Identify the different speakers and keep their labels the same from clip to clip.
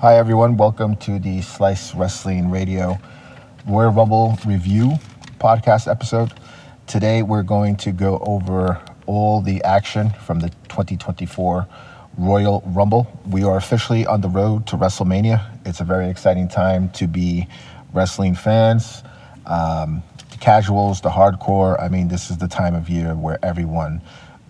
Speaker 1: Hi, everyone. Welcome to the Slice Wrestling Radio Royal Rumble review podcast episode. Today, we're going to go over all the action from the 2024 Royal Rumble. We are officially on the road to WrestleMania. It's a very exciting time to be wrestling fans, um, the casuals, the hardcore. I mean, this is the time of year where everyone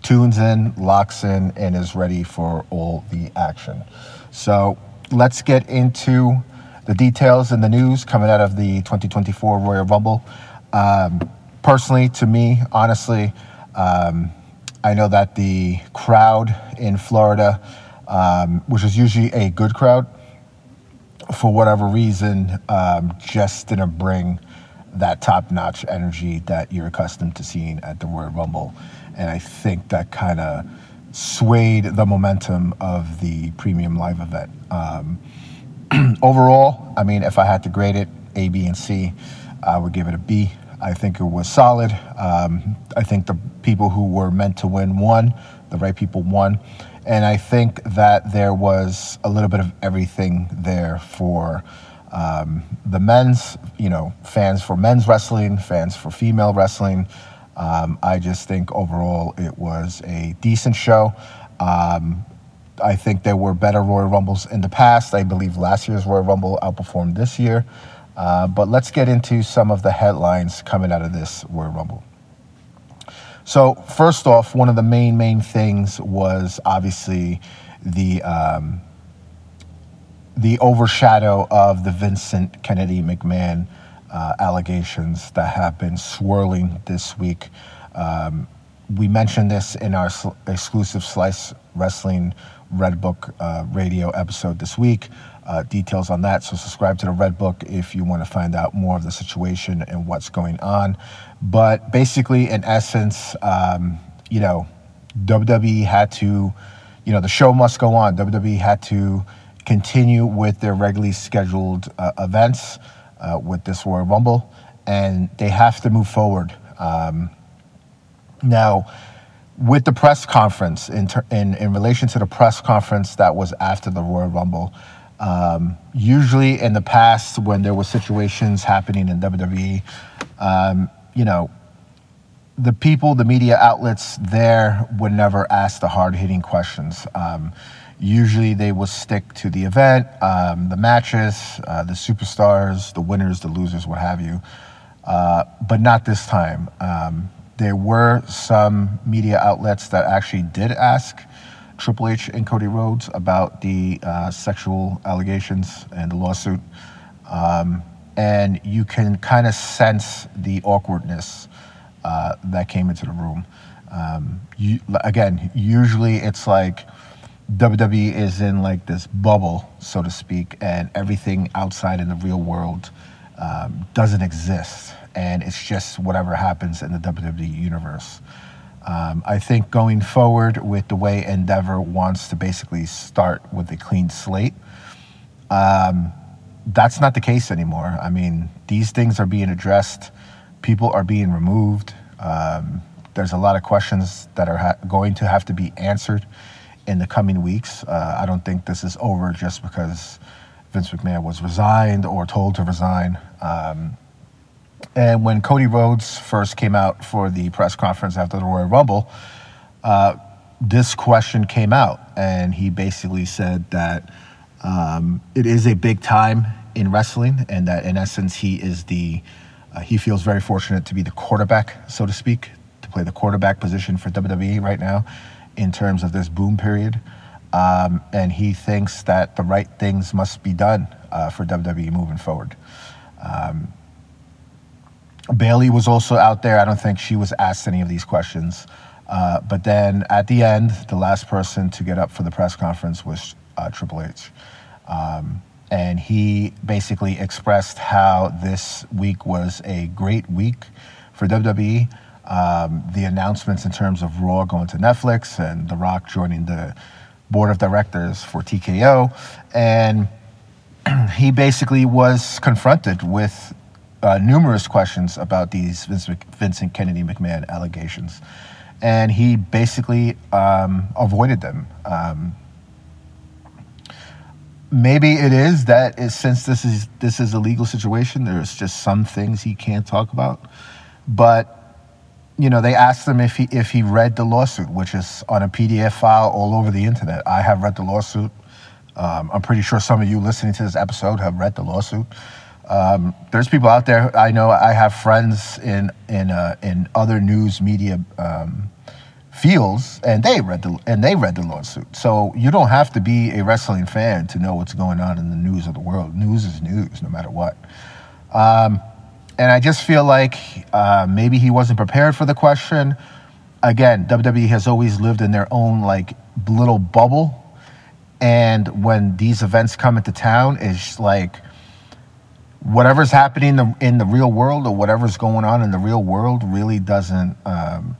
Speaker 1: tunes in, locks in, and is ready for all the action. So, let's get into the details and the news coming out of the 2024 Royal Rumble. Um, personally, to me, honestly, um, I know that the crowd in Florida, um, which is usually a good crowd, for whatever reason, um, just didn't bring that top notch energy that you're accustomed to seeing at the Royal Rumble. And I think that kind of swayed the momentum of the premium live event. Um, overall, I mean, if I had to grade it, A, B, and C, I would give it a B. I think it was solid. Um, I think the people who were meant to win won, the right people won. And I think that there was a little bit of everything there for um, the men's, you know, fans for men's wrestling, fans for female wrestling. Um, I just think overall it was a decent show. Um, I think there were better Royal Rumbles in the past. I believe last year's Royal Rumble outperformed this year. Uh, but let's get into some of the headlines coming out of this Royal Rumble. So, first off, one of the main, main things was obviously the. Um, the overshadow of the Vincent Kennedy McMahon uh, allegations that have been swirling this week. Um, we mentioned this in our sl- exclusive Slice Wrestling Red Book uh, radio episode this week. Uh, details on that. So, subscribe to the Red Book if you want to find out more of the situation and what's going on. But basically, in essence, um, you know, WWE had to, you know, the show must go on. WWE had to continue with their regularly scheduled uh, events uh, with this Royal Rumble, and they have to move forward. Um, now, with the press conference, in, ter- in, in relation to the press conference that was after the Royal Rumble, um, usually in the past when there were situations happening in WWE, um, you know, the people, the media outlets there would never ask the hard hitting questions. Um, Usually they will stick to the event, um, the matches, uh, the superstars, the winners, the losers, what have you. Uh, but not this time. Um, there were some media outlets that actually did ask Triple H and Cody Rhodes about the uh, sexual allegations and the lawsuit. Um, and you can kind of sense the awkwardness uh, that came into the room. Um, you, again, usually it's like, WWE is in like this bubble, so to speak, and everything outside in the real world um, doesn't exist. And it's just whatever happens in the WWE universe. Um, I think going forward with the way Endeavor wants to basically start with a clean slate, um, that's not the case anymore. I mean, these things are being addressed, people are being removed. Um, there's a lot of questions that are ha- going to have to be answered in the coming weeks. Uh, I don't think this is over just because Vince McMahon was resigned or told to resign. Um, and when Cody Rhodes first came out for the press conference after the Royal Rumble, uh, this question came out, and he basically said that um, it is a big time in wrestling, and that in essence he is the uh, he feels very fortunate to be the quarterback, so to speak, to play the quarterback position for WWE right now, in terms of this boom period. Um, and he thinks that the right things must be done uh, for WWE moving forward. Um, Bayley was also out there. I don't think she was asked any of these questions. Uh, but then at the end, the last person to get up for the press conference was uh, Triple H. Um, and he basically expressed how this week was a great week for WWE um, the announcements in terms of Raw going to Netflix and The Rock joining the board of directors for TKO. And he basically was confronted with uh, numerous questions about these Vincent Kennedy McMahon allegations. And he basically um, avoided them. Um, maybe it is that since this is this is a legal situation, there's just some things he can't talk about. But you know, they asked him if he if he read the lawsuit, which is on a PDF file all over the internet. I have read the lawsuit. Um, I'm pretty sure some of you listening to this episode have read the lawsuit. Um, there's people out there. I know I have friends in in uh, in other news media um, fields, and they read the and they read the lawsuit. So you don't have to be a wrestling fan to know what's going on in the news of the world. News is news, no matter what. Um, and I just feel like uh, maybe he wasn't prepared for the question. Again, WWE has always lived in their own like little bubble, and when these events come into town, it's like whatever's happening in the, in the real world or whatever's going on in the real world really doesn't. Um,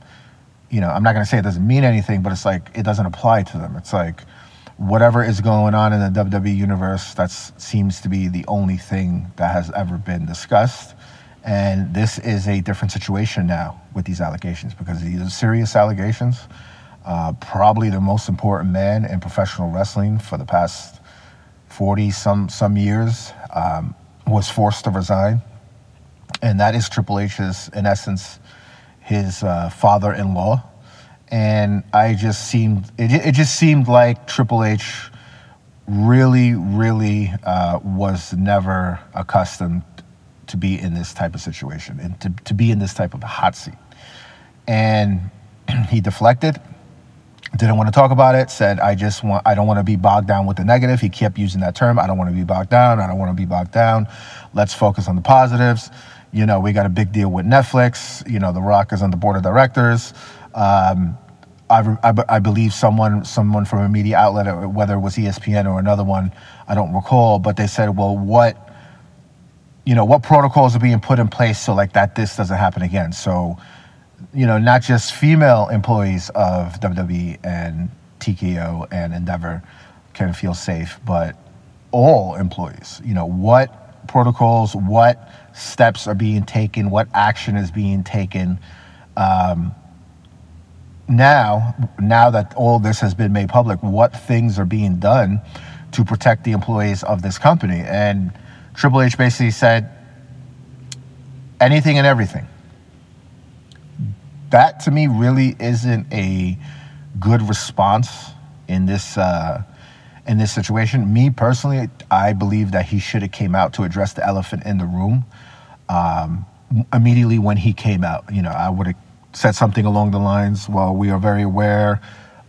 Speaker 1: you know, I'm not going to say it doesn't mean anything, but it's like it doesn't apply to them. It's like whatever is going on in the WWE universe, that seems to be the only thing that has ever been discussed. And this is a different situation now with these allegations because these are serious allegations. Uh, probably the most important man in professional wrestling for the past 40 some some years um, was forced to resign, and that is Triple H's in essence his uh, father-in-law, and I just seemed it, it just seemed like Triple H really, really uh, was never accustomed to be in this type of situation and to, to be in this type of hot seat. And he deflected, didn't want to talk about it, said, I just want, I don't want to be bogged down with the negative. He kept using that term. I don't want to be bogged down. I don't want to be bogged down. Let's focus on the positives you know, we got a big deal with Netflix. You know, The Rock is on the board of directors. Um, I, I, I, believe someone someone from a media outlet, uh, whether it was ESPN or another one, I don't recall, but they said, well, what you know, what protocols are being put in place so like that this doesn't happen again. So, you know, not just female employees of WWE and TKO and Endeavor can feel safe, but all employees. You know, what protocols, what steps are being taken, what action is being taken. Um, now, now that all this has been made public, what things are being done to protect the employees of this company? And Triple H basically said anything and everything. That to me really isn't a good response in this uh, in this situation. Me personally, I believe that he should have came out to address the elephant in the room um, immediately when he came out. You know, I would have said something along the lines, "Well, we are very aware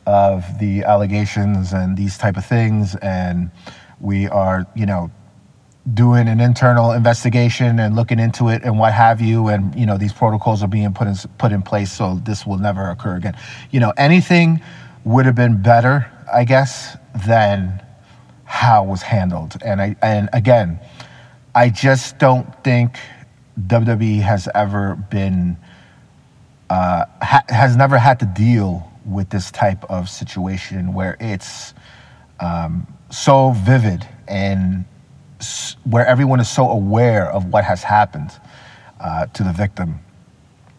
Speaker 1: of the allegations and these type of things, and we are, you know." Doing an internal investigation and looking into it and what have you and you know these protocols are being put in put in place so this will never occur again. You know anything would have been better i guess than how it was handled. And i and again i just don't think WWE has ever been uh, ha- has never had to deal with this type of situation where it's um, so vivid and where everyone is so aware of what has happened uh, to the victim,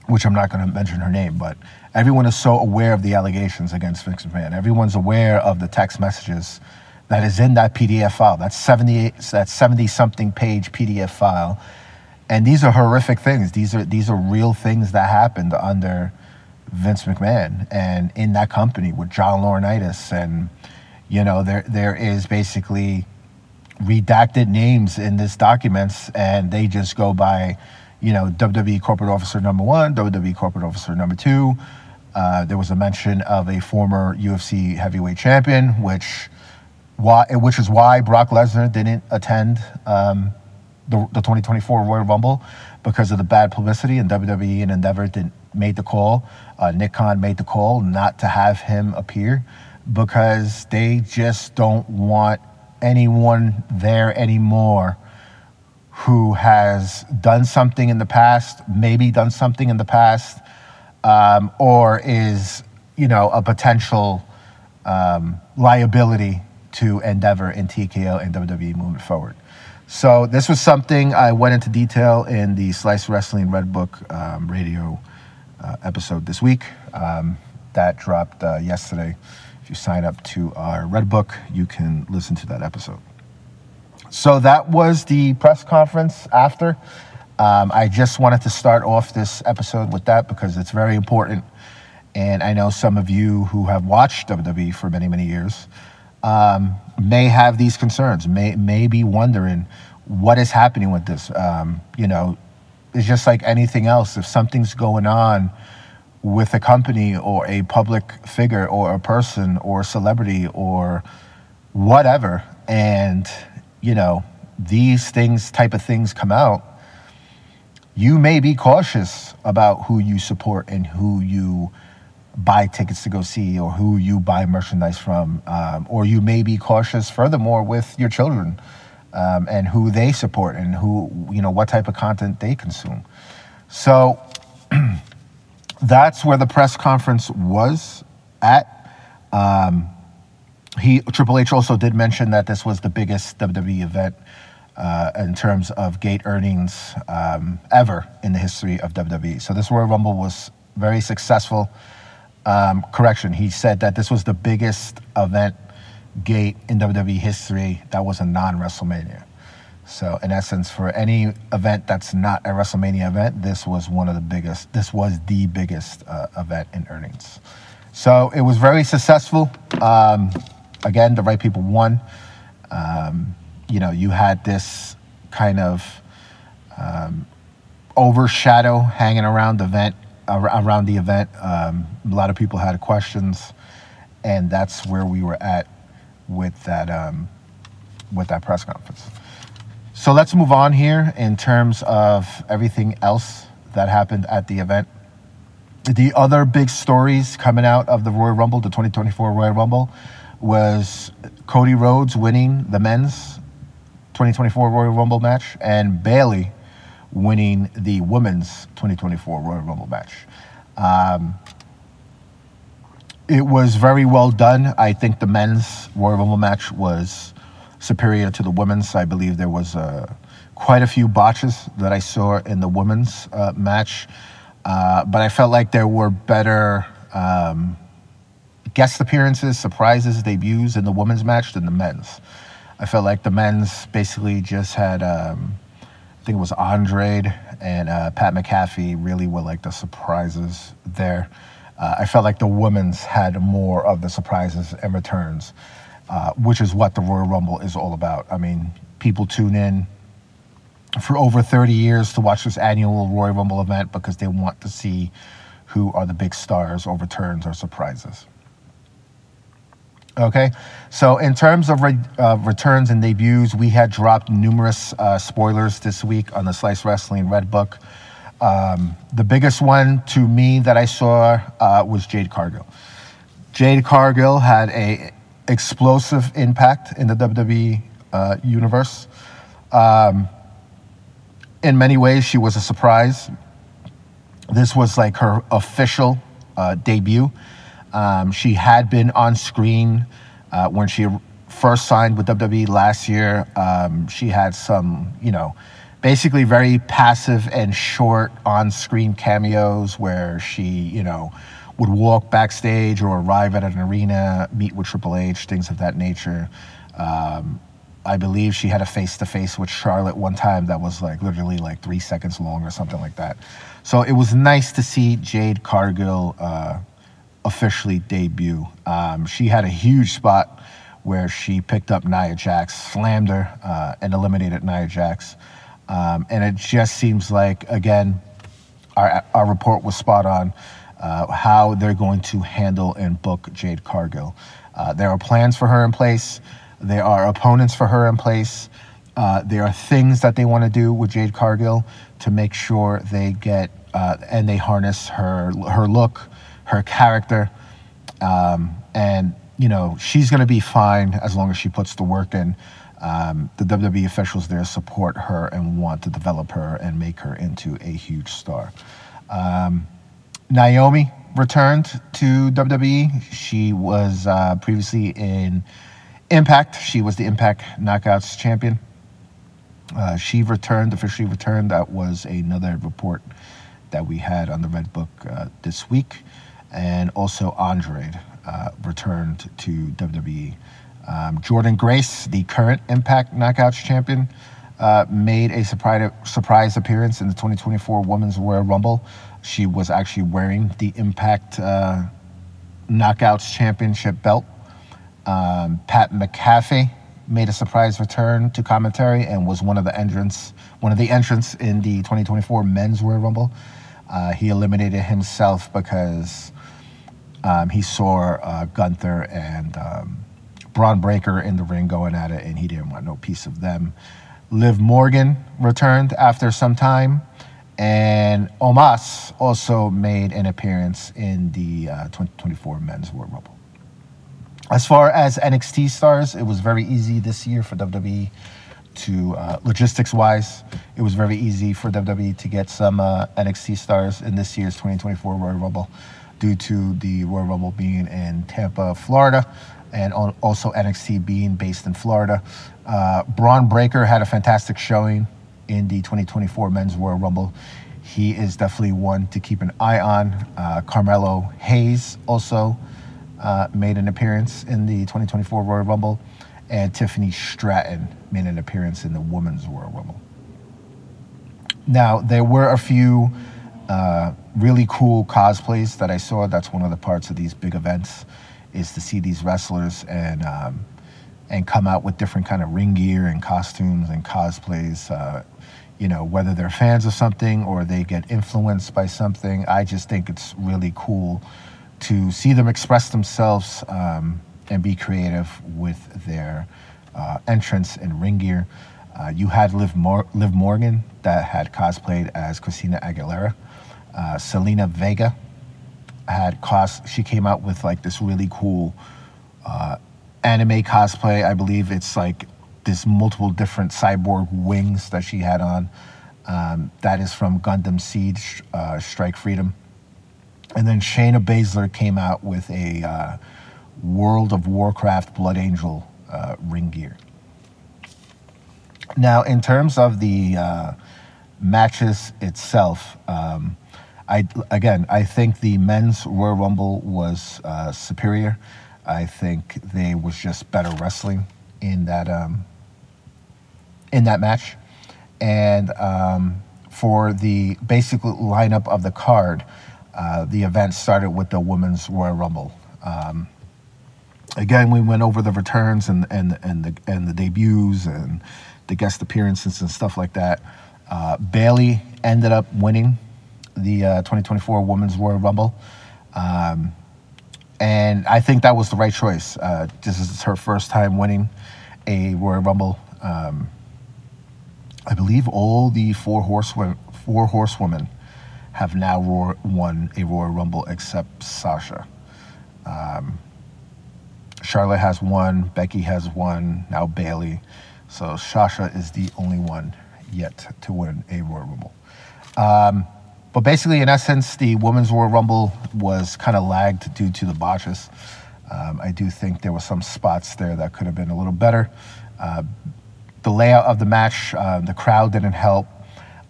Speaker 1: which I'm not going to mention her name, but everyone is so aware of the allegations against Vince McMahon. Everyone's aware of the text messages that is in that PDF file. That's 70, that 70 something page PDF file and these are horrific things. These are these are real things that happened under Vince McMahon and in that company with John Laurinaitis, and you know there there is basically redacted names in this documents, and they just go by, you know, WWE corporate officer number one, WWE corporate officer number two. Uh, there was a mention of a former UFC heavyweight champion, which why which is why Brock Lesnar didn't attend. Um, the, the 2024 Royal Rumble because of the bad publicity, and WWE and Endeavor did, made the call. Uh, Nick Khan made the call not to have him appear because they just don't want anyone there anymore who has done something in the past, maybe done something in the past, um, or is you know a potential um, liability to Endeavor and TKO and WWE moving forward. So this was something I went into detail in the Slice Wrestling Red Book um, radio uh, episode this week. Um, that dropped uh, yesterday. If you sign up to our Red Book, you can listen to that episode. So that was the press conference after. Um, I just wanted to start off this episode with that because it's very important. And I know some of you who have watched WWE for many, many years um, may have these concerns, may, may be wondering what is happening with this. Um, you know, it's just like anything else. If something's going on with a company or a public figure or a person or a celebrity or whatever, and you know, these things, type of things come out, you may be cautious about who you support and who you buy tickets to go see or who you buy merchandise from. Um, or you may be cautious, furthermore, with your children um, and who they support and who, you know, what type of content they consume. So that's where the press conference was at. Um, he Triple H also did mention that this was the biggest WWE event uh, in terms of gate earnings um, ever in the history of WWE. So this Royal Rumble was very successful. Um, correction, he said that this was the biggest event gate in WWE history that was a non-WrestleMania. So in essence, for any event that's not a WrestleMania event, this was one of the biggest. This was the biggest uh, event in earnings. So it was very successful. Um, again, the right people won. Um, you know, you had this kind of um, overshadow hanging around the event. Around the event, um, a lot of people had questions, and that's where we were at with that um, with that press conference. So let's move on here in terms of everything else that happened at the event. The other big stories coming out of the Royal Rumble, the 2024 Royal Rumble, was Cody Rhodes winning the men's 2024 Royal Rumble match and Bayley winning the women's 2024 Royal Rumble match. Um, it was very well done. I think the men's Royal Rumble match was superior to the women's. I believe there was uh, quite a few botches that I saw in the women's uh, match, uh, but I felt like there were better um, guest appearances, surprises, debuts in the women's match than the men's. I felt like the men's basically just had, um, I think it was Andrade and uh, Pat McAfee really were like the surprises there. Uh, I felt like the women's had more of the surprises and returns, uh, which is what the Royal Rumble is all about. I mean, people tune in for over 30 years to watch this annual Royal Rumble event because they want to see who are the big stars or returns or surprises. Okay, so in terms of re- uh, returns and debuts, we had dropped numerous uh, spoilers this week on the Slice Wrestling Red Book. Um, the biggest one to me that I saw uh, was Jade Cargill. Jade Cargill had a explosive impact in the WWE uh, universe. Um, in many ways, she was a surprise. This was like her official uh, debut. Um, she had been on screen uh, when she first signed with WWE last year. Um, she had some, you know, basically very passive and short on screen cameos where she, you know, would walk backstage or arrive at an arena, meet with Triple H, things of that nature. Um, I believe she had a face to face with Charlotte one time that was like literally like three seconds long or something like that. So it was nice to see Jade Cargill uh, officially debut. Um, she had a huge spot where she picked up Nia Jax, slammed her, uh, and eliminated Nia Jax. Um, and it just seems like, again, our, our report was spot on uh, how they're going to handle and book Jade Cargill. Uh, there are plans for her in place, there are opponents for her in place. Uh, there are things that they want to do with Jade Cargill to make sure they get uh, and they harness her her look, her character, um, and you know she's going to be fine as long as she puts the work in. Um, the WWE officials there support her and want to develop her and make her into a huge star. Um, Naomi returned to WWE. She was uh, previously in Impact. She was the Impact Knockouts champion. Uh, she returned, officially returned. That was another report that we had on the Red Book uh, this week and also Andrade uh, returned to WWE Um, Jordynne Grace, the current Impact Knockouts champion, uh, made a surprise, surprise appearance in the 2024 Women's Royal Rumble. She was actually wearing the Impact uh, Knockouts Championship belt. Um, Pat McAfee made a surprise return to commentary and was one of the entrants, one of the entrants in the 2024 Men's Royal Rumble. Uh, he eliminated himself because um, he saw uh, Gunther and um, Bron Breakker in the ring going at it, and he didn't want no piece of them. Liv Morgan returned after some time, and Omos also made an appearance in the uh, 2024 Men's Royal Rumble. As far as NXT stars, it was very easy this year for WWE to uh, logistics wise. It was very easy for WWE to get some uh, NXT stars in this year's 2024 Royal Rumble due to the Royal Rumble being in Tampa, Florida, and also NXT being based in Florida. Uh, Bron Breakker had a fantastic showing in the 2024 Men's Royal Rumble. He is definitely one to keep an eye on. Uh, Carmelo Hayes also uh, made an appearance in the 2024 Royal Rumble, and Tiffany Stratton made an appearance in the Women's Royal Rumble. Now, there were a few uh, really cool cosplays that I saw. That's one of the parts of these big events is to see these wrestlers and um, and come out with different kind of ring gear and costumes and cosplays. Uh, you know, whether they're fans of something or they get influenced by something, I just think it's really cool to see them express themselves um, and be creative with their uh, entrance and ring gear. Uh, you had Liv, Mor- Liv Morgan that had cosplayed as Christina Aguilera. Uh, Zelina Vega had cos. She came out with like this really cool uh, anime cosplay. I believe it's like this multiple different cyborg wings that she had on. Um, that is from Gundam Seed uh, Strike Freedom. And then Shayna Baszler came out with a uh, World of Warcraft Blood Angel uh, ring gear. Now, in terms of the uh, matches itself, um, I again, I think the men's Royal Rumble was uh, superior. I think they was just better wrestling in that um, in that match, and um, for the basic lineup of the card, uh, the event started with the women's Royal Rumble. Um, again, we went over the returns and and and the and the debuts and the guest appearances and stuff like that. Uh, Bayley ended up winning the uh, 2024 Women's Royal Rumble. Um, and I think that was the right choice. Uh, this is her first time winning a Royal Rumble. Um, I believe all the four horsewomen, four horsewomen have now won a Royal Rumble except Sasha. Um, Charlotte has one, Becky has one, now Bayley. So Sasha is the only one yet to win a Royal Rumble. Um, but basically, in essence, the Women's Royal Rumble was kind of lagged due to the botches. Um, I do think there were some spots there that could have been a little better. Uh, the layout of the match, uh, the crowd didn't help.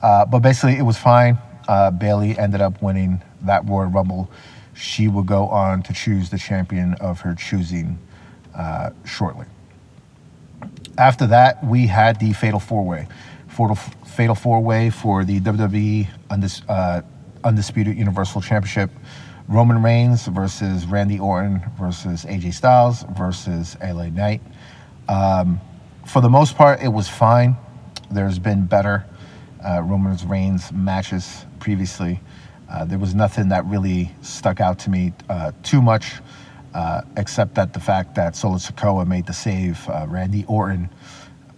Speaker 1: Uh, but basically, it was fine. Uh, Bayley ended up winning that Royal Rumble. She will go on to choose the champion of her choosing uh, shortly. After that, we had the Fatal Four Way. Fatal Four Way for the WWE Undis, uh, Undisputed Universal Championship. Roman Reigns versus Randy Orton versus AJ Styles versus LA Knight. Um, for the most part, it was fine. There's been better uh, Roman Reigns matches previously. Uh, there was nothing that really stuck out to me uh, too much, uh, except that the fact that Solo Sikoa made the save. Uh, Randy Orton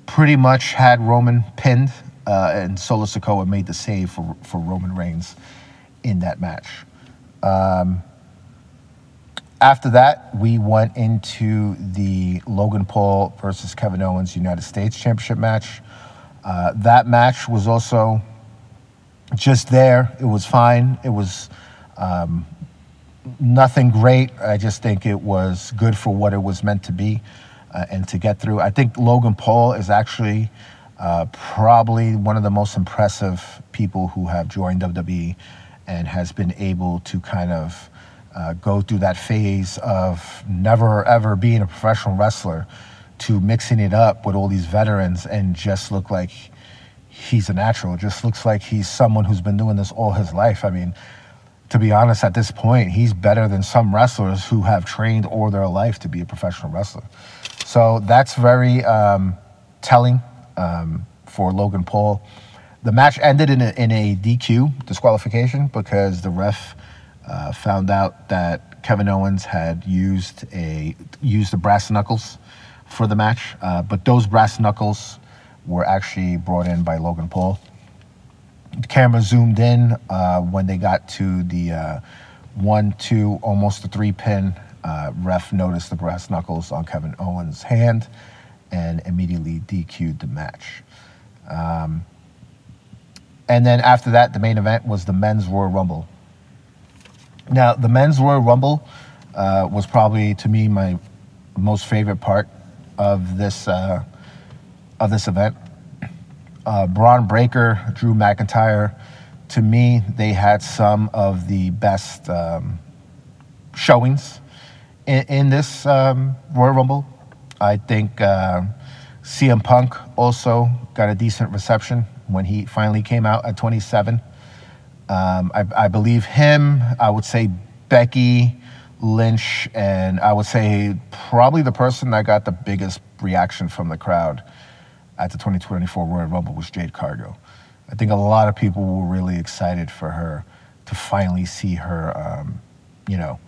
Speaker 1: pretty much had Roman pinned, uh, and Solo Sikoa made the save for, for Roman Reigns in that match. Um, after that, we went into the Logan Paul versus Kevin Owens United States Championship match. Uh, that match was also just there. It was fine. It was um, nothing great. I just think it was good for what it was meant to be uh, and to get through. I think Logan Paul is actually uh, probably one of the most impressive people who have joined WWE and has been able to kind of uh, go through that phase of never ever being a professional wrestler to mixing it up with all these veterans and just look like he's a natural. Just looks like he's someone who's been doing this all his life. I mean, to be honest, at this point, he's better than some wrestlers who have trained all their life to be a professional wrestler. So that's very um, telling um, for Logan Paul. The match ended in a, in a DQ disqualification because the ref uh, found out that Kevin Owens had used a used the brass knuckles for the match, uh, but those brass knuckles were actually brought in by Logan Paul. Camera zoomed in uh, when they got to the uh, one, two, almost the three pin. Uh, ref noticed the brass knuckles on Kevin Owens' hand and immediately DQ'd the match. Um, and then after that, the main event was the men's Royal Rumble. Now, the men's Royal Rumble uh, was probably, to me, my most favorite part of this uh, of this event. Uh, Bron Breakker, Drew McIntyre, to me, they had some of the best um, showings in, in this um, Royal Rumble. I think uh, CM Punk also got a decent reception when he finally came out at 27. Um, I, I, believe him, I would say Becky Lynch, and I would say probably the person that got the biggest reaction from the crowd at the 2024 Royal Rumble was Jade Cargill. I think a lot of people were really excited for her to finally see her, um, you know,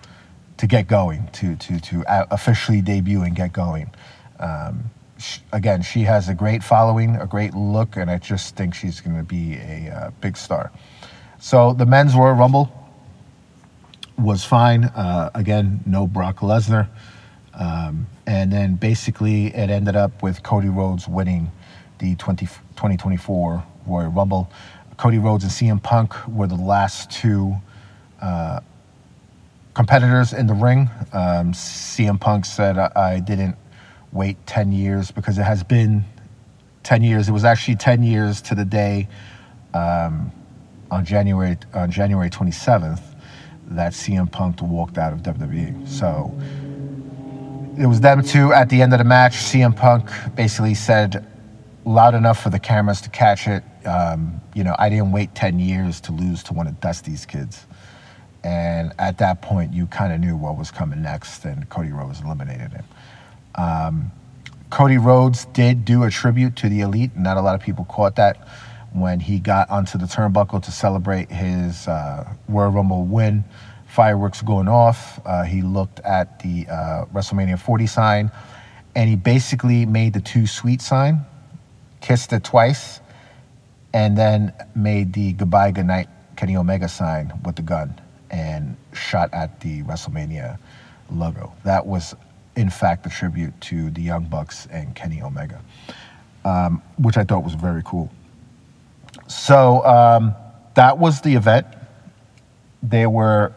Speaker 1: to get going, to to to officially debut and get going. Um, she, again, she has a great following, a great look, and I just think she's going to be a uh, big star. So the men's Royal Rumble was fine. Uh, again, no Brock Lesnar. Um, and then basically it ended up with Cody Rhodes winning the 20, 2024 Royal Rumble. Cody Rhodes and CM Punk were the last two uh, competitors in the ring. Um, CM Punk said, I, I didn't wait 10 years because it has been 10 years. It was actually 10 years to the day um, on January on January 27th that CM Punk walked out of WWE. So it was them two at the end of the match. CM Punk basically said loud enough for the cameras to catch it. Um, you know, I didn't wait 10 years to lose to one of Dusty's kids. And at that point, you kind of knew what was coming next, and Cody Rhodes eliminated him. Um, Cody Rhodes did do a tribute to the elite. Not a lot of people caught that when he got onto the turnbuckle to celebrate his uh, Rumble win. Fireworks going off. Uh, he looked at the uh, WrestleMania 40 sign and he basically made the Too Sweet sign, kissed it twice, and then made the goodbye, goodnight Kenny Omega sign with the gun and shot at the WrestleMania logo. That was, in fact, a tribute to the Young Bucks and Kenny Omega, um, which I thought was very cool. So um, that was the event. There were,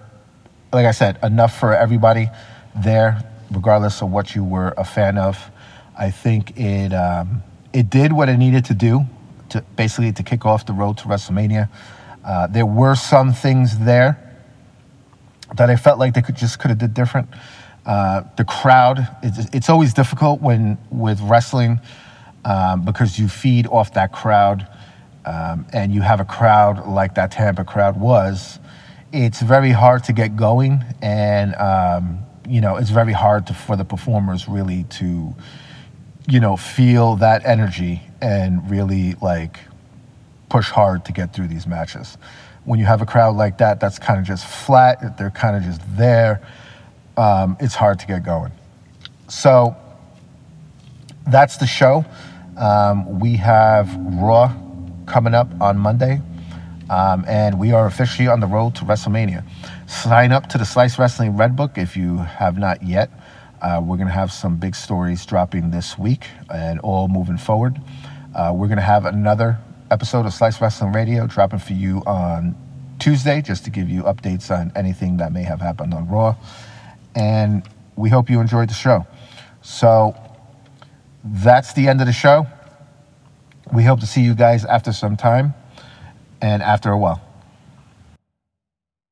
Speaker 1: like I said, enough for everybody there, regardless of what you were a fan of. I think it um, it did what it needed to do to basically to kick off the road to WrestleMania. Uh, there were some things there that I felt like they could just could have did different. Uh, the crowd, it's, it's, always difficult when with wrestling um, because you feed off that crowd um, and you have a crowd like that Tampa crowd was, it's very hard to get going, and um, you know it's very hard to, for the performers really to, you know, feel that energy and really like push hard to get through these matches. When you have a crowd like that, that's kind of just flat. They're kind of just there. Um, it's hard to get going. So that's the show. Um, we have Raw coming up on Monday. Um, and we are officially on the road to WrestleMania. Sign up to the Slice Wrestling Red Book if you have not yet. Uh, we're going to have some big stories dropping this week and all moving forward. Uh, we're going to have another episode of Slice Wrestling Radio dropping for you on Tuesday just to give you updates on anything that may have happened on Raw. And we hope you enjoyed the show. So that's the end of the show. We hope to see you guys after some time and after a while.